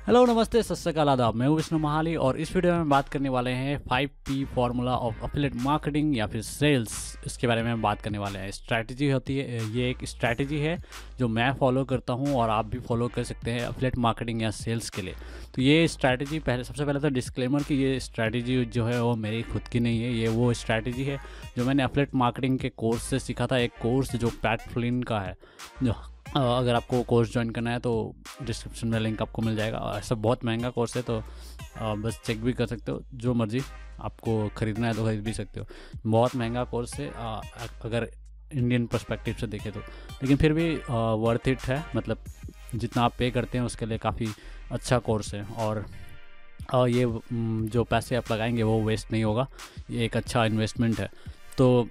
Hello नमस्ते, सत श्रीकाल आदाब। मैं विष्णु महाली और इस वीडियो में बात करने वाले हैं five P formula of affiliate marketing या फिर सेल्स इसके बारे में बात करने वाले हैं। स्ट्रैटेजी होती है, ये एक स्ट्रैटेजी है जो मैं फॉलो करता हूँ और आप भी फॉलो कर सकते हैं अफिलेट मार्केटिंग या सेल्स के लिए। तो ये स्ट्रैटेजी पहले, सबसे पहले तो डिस्क्लेमर कि ये स्ट्रैटेजी जो है वो मेरी खुद की नहीं है। ये वो स्ट्रैटेजी है जो मैंने अफिलेट मार्केटिंग के कोर्स से सीखा था। एक कोर्स जो पैट फ्लिन का है, जो अगर आपको कोर्स ज्वाइन करना है तो डिस्क्रिप्शन में लिंक आपको मिल जाएगा। ऐसा बहुत महँगा कोर्स है तो बस चेक भी कर सकते हो, जो मर्ज़ी आपको ख़रीदना है तो ख़रीद भी सकते हो। बहुत महँगा कोर्स है अगर इंडियन परस्पेक्टिव से देखें तो। लेकिन फिर भी वर्थ इट है मतलब जितना आप पे करते हैं उसके लिए काफ़ी अच्छा कोर्स है। और ये जो पैसे आप लगाएँगे वो वेस्ट नहीं होगा, ये एक अच्छा इन्वेस्टमेंट है। तो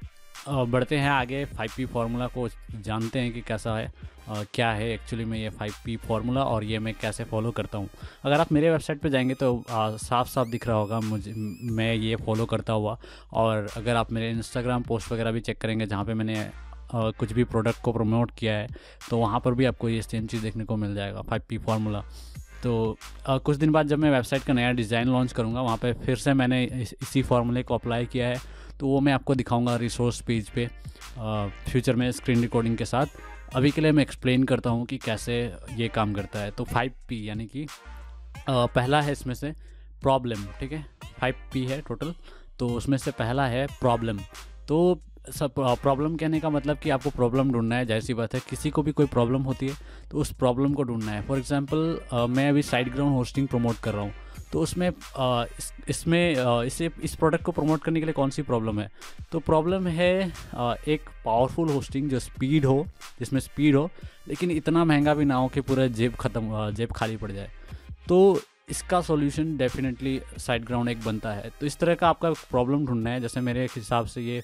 बढ़ते हैं आगे फाइव पी फार्मूला को जानते हैं कि कैसा है आ, क्या है एक्चुअली में ये फाइव पी फार्मूला और ये मैं कैसे फॉलो करता हूँ। अगर आप मेरे वेबसाइट पे जाएँगे तो साफ़ साफ़ दिख रहा होगा मुझे मैं ये फॉलो करता हुआ। और अगर आप मेरे इंस्टाग्राम पोस्ट वगैरह भी चेक करेंगे जहाँ पर मैंने आ, कुछ भी प्रोडक्ट को प्रमोट किया है तो वहाँ पर भी आपको ये सेम चीज़ देखने को मिल जाएगा फाइव पी फार्मूला तो आ, कुछ दिन बाद जब मैं वेबसाइट का नया डिज़ाइन लॉन्च करूँगा वहाँ पर फिर से मैंने इस, इसी फार्मूले को अप्लाई किया है। तो वो मैं आपको दिखाऊँगा रिसोर्स पेज पे फ्यूचर में स्क्रीन रिकॉर्डिंग के साथ। अभी के लिए मैं एक्सप्लेन करता हूँ कि कैसे ये काम करता है। तो फाइव पी यानी कि पहला है इसमें से प्रॉब्लम ठीक है? फाइव पी है टोटल तो उसमें से पहला है प्रॉब्लम तो सब प्रॉब्लम कहने का मतलब कि आपको प्रॉब्लम ढूंढना है जैसी बात है, किसी को भी कोई प्रॉब्लम होती है तो उस प्रॉब्लम को ढूंढना है। फॉर एग्जांपल मैं अभी साइड ग्राउंड होस्टिंग प्रमोट कर रहा हूँ। तो उसमें इस, इसमें इसे इस प्रोडक्ट को प्रमोट करने के लिए कौन सी प्रॉब्लम है? तो प्रॉब्लम है एक पावरफुल होस्टिंग जो स्पीड हो जिसमें स्पीड हो लेकिन इतना महँगा भी ना हो कि पूरा जेब ख़त्म जेब खाली पड़ जाए। तो इसका सॉल्यूशन डेफिनेटली साइड ग्राउंड एक बनता है। तो इस तरह का आपका प्रॉब्लम ढूंढना है। जैसे मेरे हिसाब से ये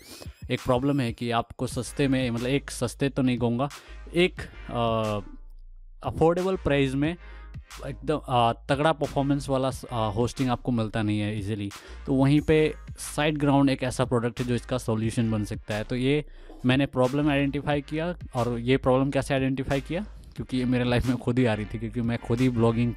एक प्रॉब्लम है कि आपको सस्ते में मतलब एक सस्ते तो नहीं कहूँगा एक अफोर्डेबल प्राइस में एकदम तगड़ा परफॉर्मेंस वाला होस्टिंग आपको मिलता नहीं है इजीली तो वहीं पे साइड ग्राउंड एक ऐसा प्रोडक्ट है जो इसका सॉल्यूशन बन सकता है। तो ये मैंने प्रॉब्लम आइडेंटिफाई किया और ये प्रॉब्लम कैसे आइडेंटिफाई किया? क्योंकि ये मेरे लाइफ में खुद ही आ रही थी, क्योंकि मैं खुद ही ब्लॉगिंग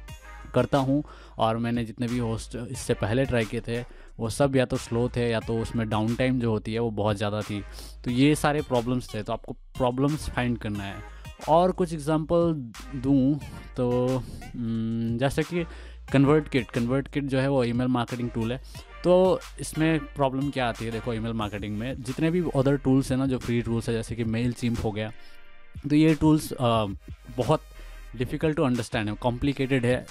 करता हूँ और मैंने जितने भी होस्ट इससे पहले ट्राई किए थे, वो सब या तो स्लो थे या तो उसमें डाउन टाइम जो होती है वो बहुत ज़्यादा थी। तो ये सारे प्रॉब्लम्स थे तो आपको प्रॉब्लम्स फाइंड करना है। और कुछ एग्जांपल दूँ तो जैसे कि कन्वर्ट किट कन्वर्ट किट जो है वो ईमेल मार्केटिंग टूल है। तो इसमें प्रॉब्लम क्या आती है देखो ईमेल मार्केटिंग में? जितने भी अदर टूल्स हैं ना, जो फ्री टूल्स है, जैसे कि मेल चिम्प हो गया तो ये टूल्स बहुत डिफ़िकल्ट टू अंडरस्टैंड है कॉम्प्लिकेटेड है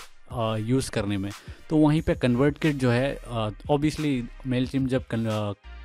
यूज़ करने में। तो वहीं पे कन्वर्ट किट जो है ऑब्वियसली मेल चिम जब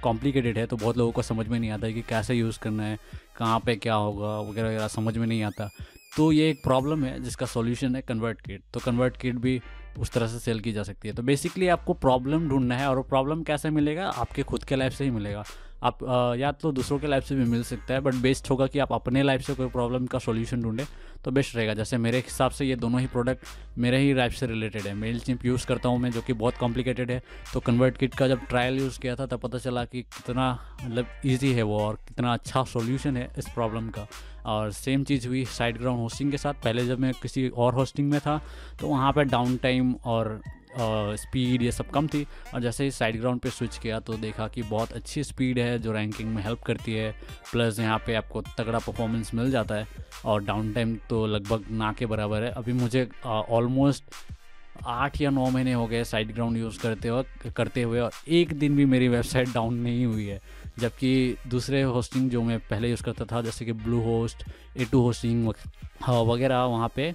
कॉम्प्लिकेटेड है तो बहुत लोगों को समझ में नहीं आता है कि कैसे यूज़ करना है, कहाँ पे क्या होगा, वगैरह वगैरह समझ में नहीं आता। तो ये एक प्रॉब्लम है जिसका सॉल्यूशन है कन्वर्ट किट तो कन्वर्ट किट भी उस तरह से सेल की जा सकती है। तो बेसिकली आपको प्रॉब्लम ढूंढना है और प्रॉब्लम कैसे मिलेगा? आपके खुद के लाइफ से ही मिलेगा। आप या तो दूसरों के लाइफ से भी मिल सकता है बट बेस्ट होगा कि आप अपने लाइफ से कोई प्रॉब्लम का सोल्यूशन ढूंढें तो बेस्ट रहेगा। जैसे मेरे हिसाब से ये दोनों ही प्रोडक्ट मेरे ही लाइफ से रिलेटेड है। मेल चिंप यूज़ करता हूँ मैं, जो कि बहुत कॉम्प्लिकेटेड है। तो कन्वर्ट किट का जब ट्रायल यूज़ किया था, तब पता चला कि कितना मतलब ईजी है वो, और कितना अच्छा सोल्यूशन है इस प्रॉब्लम का। और सेम चीज़ हुई साइड ग्राउंड होस्टिंग के साथ। पहले जब मैं किसी और होस्टिंग में था तो वहाँ पर डाउन टाइम और स्पीड ये सब कम थी। और जैसे ही साइड ग्राउंड पे स्विच किया तो देखा कि बहुत अच्छी स्पीड है जो रैंकिंग में हेल्प करती है। प्लस यहाँ पे आपको तगड़ा परफॉर्मेंस मिल जाता है। और डाउन टाइम तो लगभग ना के बराबर है। अभी मुझे ऑलमोस्ट आठ या नौ महीने हो गए साइड ग्राउंड यूज़ करते हुए करते हुए और एक दिन भी मेरी वेबसाइट डाउन नहीं हुई है। जबकि दूसरे होस्टिंग जो मैं पहले यूज़ करता था, जैसे कि Bluehost A two hosting वगैरह वहाँ पे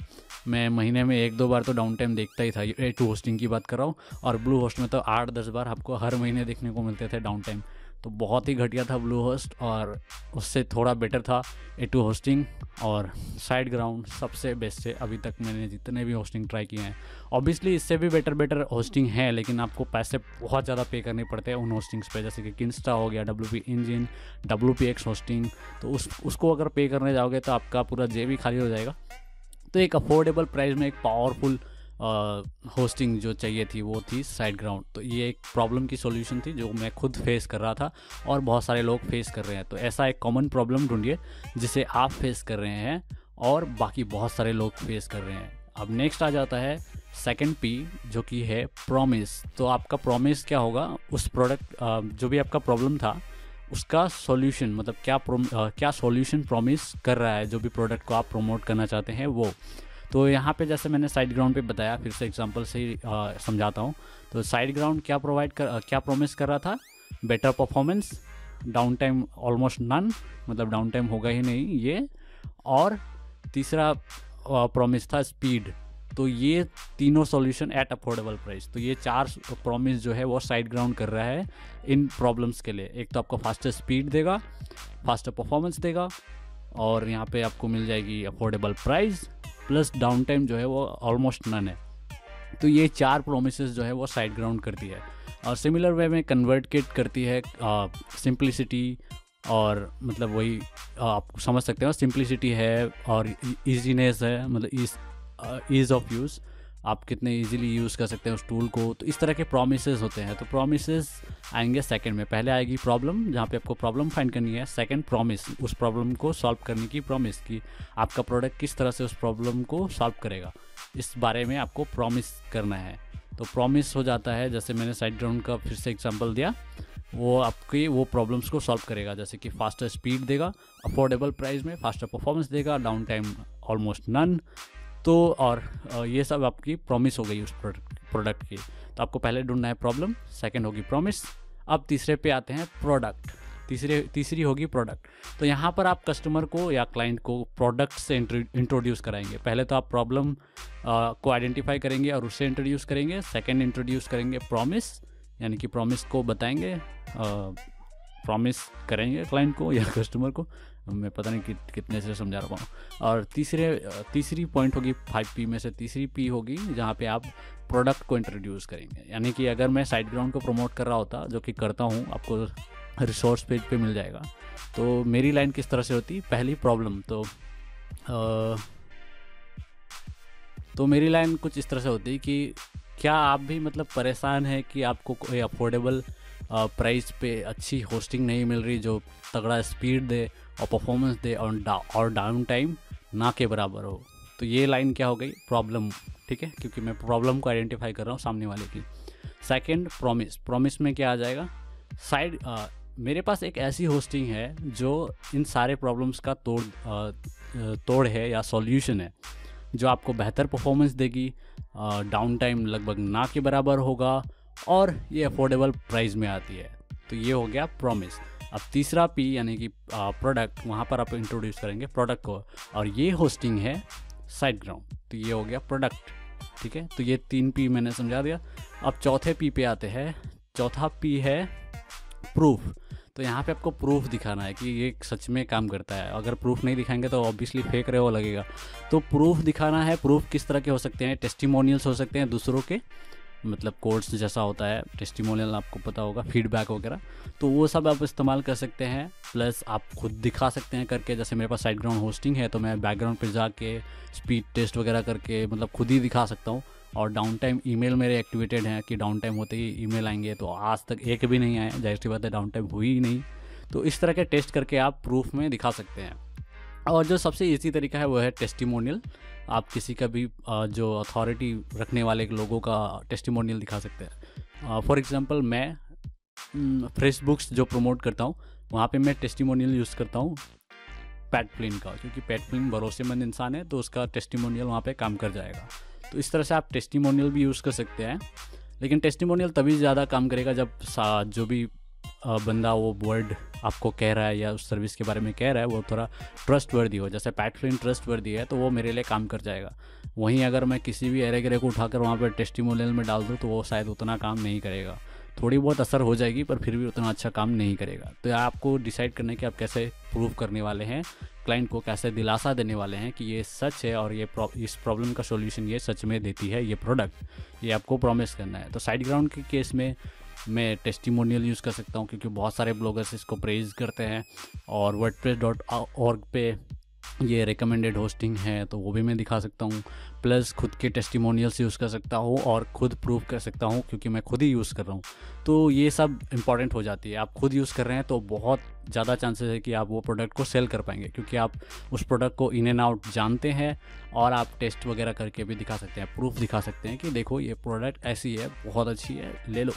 मैं महीने में एक दो बार तो डाउन टाइम देखता ही था। ए टू होस्टिंग की बात कर रहा हूँ और ब्लू होस्ट में तो आठ दस बार आपको हर महीने देखने को मिलते थे डाउन टाइम तो बहुत ही घटिया था ब्लू होस्ट और उससे थोड़ा बेटर था ए टू होस्टिंग और साइड ग्राउंड सबसे बेस्ट है। अभी तक मैंने जितने भी होस्टिंग ट्राई किए हैं। ऑब्वियसली इससे भी बेटर बेटर होस्टिंग है, लेकिन आपको पैसे बहुत ज़्यादा पे करने पड़ते हैं उन होस्टिंग्स पे। जैसे कि किंस्टा हो गया W P engine W P X hosting तो उस, उसको अगर पे करने जाओगे तो आपका पूरा जेब ही खाली हो जाएगा। तो एक अफोर्डेबल प्राइस में एक पावरफुल होस्टिंग जो चाहिए थी, वो थी साइड ग्राउंड तो ये एक प्रॉब्लम की सॉल्यूशन थी जो मैं खुद फेस कर रहा था और बहुत सारे लोग फेस कर रहे हैं. तो ऐसा एक कॉमन प्रॉब्लम ढूंढिए जिसे आप फेस कर रहे हैं और बाकी बहुत सारे लोग फेस कर रहे हैं. अब नेक्स्ट आ जाता है सेकंड पी जो कि है प्रॉमिस तो आपका प्रॉमिस क्या होगा? उस प्रोडक्ट जो भी आपका प्रॉब्लम था उसका सॉल्यूशन मतलब क्या आ, क्या सॉल्यूशन प्रॉमिस कर रहा है जो भी प्रोडक्ट को आप प्रमोट करना चाहते हैं वो। तो यहाँ पे जैसे मैंने साइड ग्राउंड पे बताया फिर से एग्जांपल से ही समझाता हूँ। तो साइड ग्राउंड क्या प्रोवाइड कर क्या प्रोमिस कर रहा था? Better performance down time almost none मतलब डाउन टाइम होगा ही नहीं ये। और तीसरा प्रॉमिस था स्पीड तो ये तीनों सॉल्यूशन एट अफोर्डेबल प्राइस तो ये चार प्रॉमिस जो है वो साइड ग्राउंड कर रहा है इन प्रॉब्लम्स के लिए. एक तो आपको फास्टर स्पीड देगा फास्टर परफॉर्मेंस देगा और यहाँ पे आपको मिल जाएगी affordable price plus down time जो है वो ऑलमोस्ट नन है. तो ये चार प्रोमिस जो है वो साइड ग्राउंड करती है और सिमिलर वे में कन्वर्ट किट करती है सिंप्लिसिटी और मतलब वही आप समझ सकते हो सिंप्लिसिटी है और इजीनेस है मतलब ईज़ ऑफ़ यूज़ आप कितने इजीली यूज़ कर सकते हैं उस टूल को। तो इस तरह के प्रोमिस होते हैं। तो प्रोमिस आएँगे सेकंड में। पहले आएगी प्रॉब्लम जहाँ पे आपको प्रॉब्लम फाइंड करनी है। सेकंड प्रॉमिस उस प्रॉब्लम को सॉल्व करने की प्रॉमिस की। आपका प्रोडक्ट किस तरह से उस प्रॉब्लम को सॉल्व करेगा। इस बारे में आपको प्रॉमिस करना है। तो प्रॉमिस हो जाता है, जैसे मैंने साइड ग्राउंड का फिर से एग्ज़ाम्पल दिया। वो आपकी, वो प्रॉब्लम्स को सॉल्व करेगा। जैसे कि फास्टर स्पीड देगा अफोर्डेबल प्राइस में फास्टर परफॉर्मेंस देगा डाउन टाइम ऑलमोस्ट नन तो और ये सब आपकी प्रॉमिस हो गई उस प्रोडक्ट की। तो आपको पहले ढूंढना है प्रॉब्लम सेकंड होगी प्रॉमिस अब तीसरे पे आते हैं प्रोडक्ट तीसरे, तीसरी होगी प्रोडक्ट तो यहाँ पर आप कस्टमर को या क्लाइंट को प्रोडक्ट से इंट्रोड्यूस कराएँगे। पहले तो आप प्रॉब्लम को आइडेंटिफाई करेंगे और उससे इंट्रोड्यूस करेंगे सेकेंड इंट्रोड्यूस करेंगे प्रॉमिस यानी कि प्रॉमिस को बताएँगे प्रॉमिस करेंगे क्लाइंट को या कस्टमर को। मैं पता नहीं कि, कितने से समझा रहा हूँ। और तीसरे तीसरी पॉइंट होगी फाइव पी में से तीसरी पी होगी जहाँ पे आप प्रोडक्ट को इंट्रोड्यूस करेंगे। यानी कि अगर मैं साइड ग्राउंड को प्रमोट कर रहा होता जो कि करता हूँ आपको रिसोर्स पेज पे मिल जाएगा। तो मेरी लाइन किस तरह से होती? पहली प्रॉब्लम तो आ, तो मेरी लाइन कुछ इस तरह से होती कि क्या आप भी मतलब परेशान है कि आपको कोई अफोर्डेबल प्राइस पे अच्छी होस्टिंग नहीं मिल रही जो तगड़ा स्पीड दे और परफॉर्मेंस दे और डा, और डाउन टाइम ना के बराबर हो। तो ये लाइन क्या हो गई? प्रॉब्लम ठीक है? क्योंकि मैं प्रॉब्लम को आइडेंटिफाई कर रहा हूँ सामने वाले की। सेकंड प्रॉमिस प्रॉमिस में क्या आ जाएगा? साइड मेरे पास एक ऐसी होस्टिंग है जो इन सारे प्रॉब्लम्स का तोड़ आ, तोड़ है या सॉल्यूशन है जो आपको बेहतर परफॉर्मेंस देगी डाउन टाइम लगभग ना के बराबर होगा और ये अफोर्डेबल प्राइस में आती है। तो ये हो गया प्रॉमिस अब तीसरा पी यानी कि प्रोडक्ट वहाँ पर आप इंट्रोड्यूस करेंगे प्रोडक्ट को। और ये होस्टिंग है साइड ग्राउंड तो ये हो गया प्रोडक्ट ठीक है? तो ये तीन पी मैंने समझा दिया। अब चौथे पी पे आते हैं। चौथा पी है प्रूफ तो यहाँ पे आपको प्रूफ दिखाना है कि ये सच में काम करता है। अगर प्रूफ नहीं दिखाएँगे तो ऑब्वियसली फेक रहे हो लगेगा। तो प्रूफ दिखाना है प्रूफ किस तरह के हो सकते हैं? टेस्टिमोनियल्स हो सकते हैं दूसरों के। मतलब कोर्स जैसा होता है टेस्टिमोनियल आपको पता होगा फीडबैक वगैरह। तो वो सब आप इस्तेमाल कर सकते हैं प्लस आप खुद दिखा सकते हैं करके, जैसे मेरे पास साइड ग्राउंड होस्टिंग है तो मैं बैकग्राउंड पर जाके स्पीड टेस्ट वगैरह करके मतलब खुद ही दिखा सकता हूँ। और डाउन टाइम ईमेल मेरे एक्टिवेटेड हैं कि डाउन टाइम होते ही ईमेल आएँगे तो आज तक एक भी नहीं आए, ज़ाहिर सी बात है डाउन टाइम हुई ही नहीं। तो इस तरह के टेस्ट करके आप प्रूफ में दिखा सकते हैं। और जो सबसे ईजी तरीका है वो है टेस्टिमोनियल आप किसी का भी जो अथॉरिटी रखने वाले लोगों का टेस्टिमोनियल दिखा सकते हैं। फॉर एग्ज़ाम्पल मैं फ्रेश बुक्स जो प्रमोट करता हूँ, वहाँ पे मैं टेस्टिमोनियल यूज़ करता हूँ पैट प्लिन का, क्योंकि पैट प्लिन भरोसेमंद इंसान है तो उसका टेस्टिमोनियल वहाँ पे काम कर जाएगा। तो इस तरह से आप टेस्टिमोनियल भी यूज़ कर सकते हैं, लेकिन टेस्टिमोनियल तभी ज़्यादा काम करेगा जब जो भी बंदा वो वर्ड आपको कह रहा है या उस सर्विस के बारे में कह रहा है, वो थोड़ा ट्रस्ट वर्दी हो। जैसे पैटफ्लिन ट्रस्ट वर्दी है तो वो मेरे लिए काम कर जाएगा। वहीं अगर मैं किसी भी एरे गिरे को उठाकर वहाँ पर टेस्टिमोनियल में डाल दूँ तो वो शायद उतना काम नहीं करेगा। थोड़ी बहुत असर हो जाएगी, पर फिर भी उतना अच्छा काम नहीं करेगा। तो आपको डिसाइड करने कि आप कैसे प्रूव करने वाले हैं क्लाइंट को कैसे दिलासा देने वाले हैं कि ये सच है और ये इस प्रॉब्लम का सॉल्यूशन ये सच में देती है ये प्रोडक्ट ये आपको प्रॉमिस करना है। तो साइड ग्राउंड के केस में मैं टेस्टिमोनियल यूज़ कर सकता हूँ क्योंकि बहुत सारे ब्लॉगर्स इसको प्रेज करते हैं और वर्ड डॉट ऑर्ग पे ये रिकमेंडेड होस्टिंग है तो वो भी मैं दिखा सकता हूँ। प्लस खुद के टेस्टिमोनियल्स यूज़ कर सकता हूँ और खुद प्रूव कर सकता हूँ क्योंकि मैं खुद ही यूज़ कर रहा हूँ। तो ये सब इंपॉर्टेंट हो जाती है। आप खुद यूज़ कर रहे हैं तो बहुत ज़्यादा चांसेस है कि आप वो प्रोडक्ट को सेल कर पाएँगे क्योंकि आप उस प्रोडक्ट को इन एंड आउट जानते हैं और आप टेस्ट वगैरह करके भी दिखा सकते हैं प्रूफ दिखा सकते हैं कि देखो ये प्रोडक्ट ऐसी है, बहुत अच्छी है, ले लो।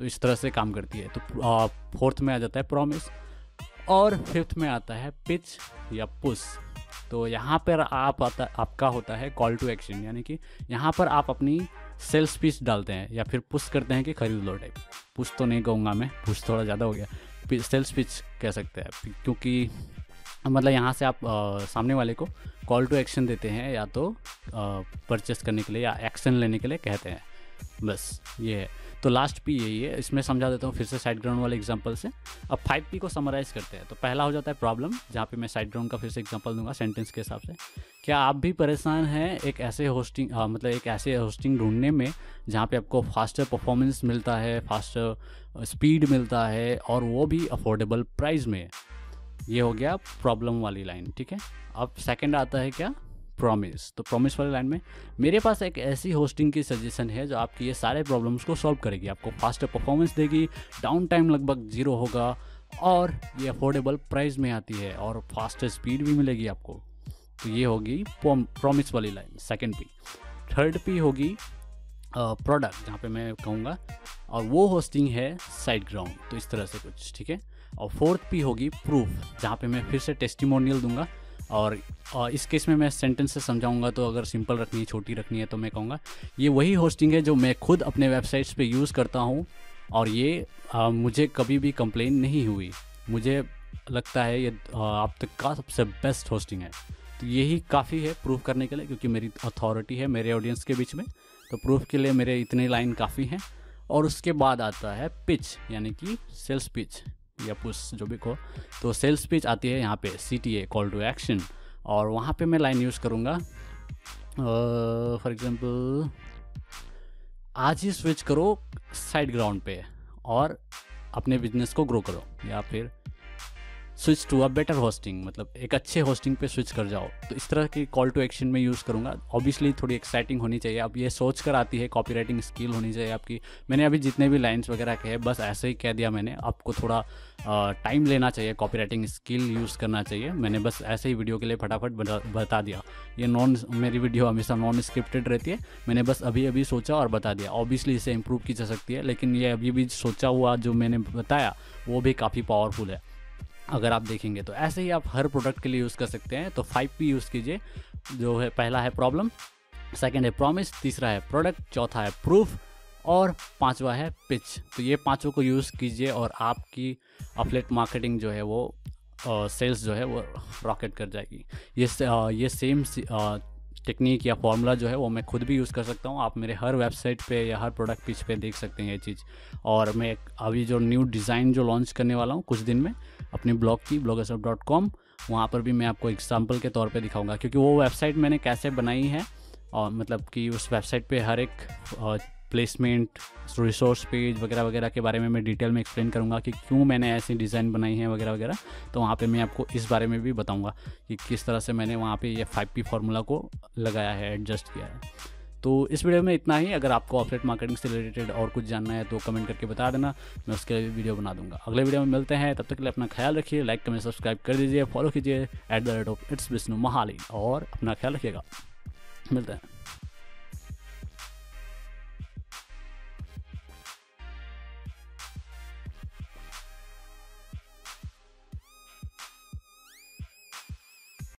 तो इस तरह से काम करती है। तो फोर्थ में आ जाता है प्रॉमिस और फिफ्थ में आता है पिच या पुश तो यहाँ पर आप आता आपका होता है कॉल टू एक्शन यानी कि यहाँ पर आप अपनी सेल्स पिच डालते हैं या फिर पुश करते हैं कि खरीद लो टाइप पुश तो नहीं कहूँगा मैं पुश थोड़ा ज़्यादा हो गया। सेल्स पिच कह सकते हैं क्योंकि मतलब यहाँ से आप आ, सामने वाले को कॉल टू एक्शन देते हैं या तो परचेस करने के लिए या एक्शन लेने के लिए कहते हैं। बस ये है। तो लास्ट पी यही है। इसमें समझा देता हूँ फिर से साइड ग्राउंड वाले एग्ज़ाम्पल से। अब फाइव पी को समराइज़ करते हैं। तो पहला हो जाता है प्रॉब्लम जहाँ पे मैं साइड ग्राउंड का फिर से एग्ज़ाम्पल दूँगा सेंटेंस के हिसाब से। क्या आप भी परेशान हैं एक ऐसे होस्टिंग आ, मतलब एक ऐसे होस्टिंग ढूँढने में जहाँ पे आपको फास्टर परफॉर्मेंस मिलता है फास्टर स्पीड मिलता है और वो भी अफोर्डेबल प्राइस में? ये हो गया प्रॉब्लम वाली लाइन ठीक है? अब सेकेंड आता है क्या? प्रॉमिस तो प्रॉमिस वाले लाइन में, मेरे पास एक ऐसी होस्टिंग की सजेशन है जो आपकी ये सारे प्रॉब्लम्स को सॉल्व करेगी, आपको फास्ट परफॉर्मेंस देगी डाउन टाइम लगभग ज़ीरो होगा, और ये अफोर्डेबल प्राइस में आती है, और फास्ट स्पीड भी मिलेगी आपको। तो ये होगी प्रॉमिस वाली line second P third P होगी प्रोडक्ट जहाँ पे मैं कहूँगा, और वो होस्टिंग है साइड ग्राउंड तो इस तरह से कुछ, ठीक है? और फोर्थ पी होगी प्रूफ जहाँ पे मैं फिर से टेस्टिमोनियल दूँगा। और इस केस में मैं सेंटेंस से समझाऊँगा तो अगर सिंपल रखनी है छोटी रखनी है तो मैं कहूँगा ये वही होस्टिंग है जो मैं खुद अपने वेबसाइट्स पे यूज़ करता हूँ और ये आ, मुझे कभी भी कंप्लेन नहीं हुई। मुझे लगता है ये आप तक का सबसे बेस्ट होस्टिंग है। तो यही काफ़ी है प्रूफ करने के लिए क्योंकि मेरी अथॉरिटी है मेरे ऑडियंस के बीच में। तो प्रूफ के लिए मेरे इतने लाइन काफ़ी हैं। और उसके बाद आता है पिच यानी कि सेल्स पिच या पुश, जो भी को। तो सेल्स पिच आती है यहाँ पे C T A call to action और वहाँ पे मैं लाइन यूज़ करूँगा। फॉर एग्ज़ाम्पल आज ही स्विच करो साइड ग्राउंड पे और अपने बिज़नेस को ग्रो करो। या फिर switch to a better hosting मतलब एक अच्छे होस्टिंग पे स्विच कर जाओ। तो इस तरह की कॉल टू एक्शन में यूज़ करूँगा। ऑब्वियसली थोड़ी एक्साइटिंग होनी चाहिए। अब ये सोच कर आती है कॉपी राइटिंग स्किल होनी चाहिए आपकी। मैंने अभी जितने भी लाइन्स वगैरह कहे, बस ऐसे ही कह दिया मैंने। आपको थोड़ा टाइम लेना चाहिए कॉपी राइटिंग स्किल यूज़ करना चाहिए। मैंने बस ऐसे ही वीडियो के लिए फटाफट बता दिया। ये नॉन मेरी वीडियो हमेशा नॉन स्क्रिप्टेड रहती है। मैंने बस अभी अभी सोचा और बता दिया। ऑब्वियसली इसे इम्प्रूव की जा सकती है, लेकिन ये अभी भी सोचा हुआ जो मैंने बताया, वो भी काफ़ी पावरफुल है। अगर आप देखेंगे तो ऐसे ही आप हर प्रोडक्ट के लिए यूज़ कर सकते हैं। तो फाइव पी यूज़ कीजिए, जो है पहला है प्रॉब्लम सेकेंड है प्रॉमिस तीसरा है प्रोडक्ट चौथा है प्रूफ और पांचवा है पिच तो ये पाँचों को यूज़ कीजिए और आपकी अपलेट मार्केटिंग जो है वो सेल्स जो है वो रॉकेट कर जाएगी। ये ये सेम टेक्निक या फॉर्मूला जो है वो मैं खुद भी यूज़ कर सकता हूँ। आप मेरे हर वेबसाइट पे या हर प्रोडक्ट पिच पे देख सकते हैं ये चीज़। और मैं अभी जो न्यू डिज़ाइन जो लॉन्च करने वाला हूँ, कुछ दिन में, अपनी ब्लॉग की ब्लॉगसअप डॉट कॉम वहाँ पर भी मैं आपको एग्ज़ाम्पल के तौर पर दिखाऊँगा। क्योंकि वो वेबसाइट मैंने कैसे बनाई है, और मतलब कि उस वेबसाइट पर हर एक प्लेसमेंट रिसोर्स पेज वगैरह वगैरह के बारे में मैं डिटेल में एक्सप्लेन करूँगा कि क्यों मैंने ऐसी डिज़ाइन बनाई है वगैरह वगैरह। तो वहाँ पे मैं आपको इस बारे में भी बताऊँगा कि किस तरह से मैंने वहाँ पे ये फाइव पी फार्मूला को लगाया है एडजस्ट किया है। तो इस वीडियो में इतना ही। अगर आपको ऑफलेट मार्केटिंग से रिलेटेड और कुछ जानना है तो कमेंट करके बता देना। मैं उसके लिए वीडियो बना दूँगा। अगले वीडियो में मिलते हैं। तब तक के लिए अपना ख्याल रखिए। लाइक कमेंट सब्सक्राइब कर दीजिए। फॉलो कीजिए। At the rate of its Vishnu Mahali और अपना ख्याल रखिएगा। मिलते हैं।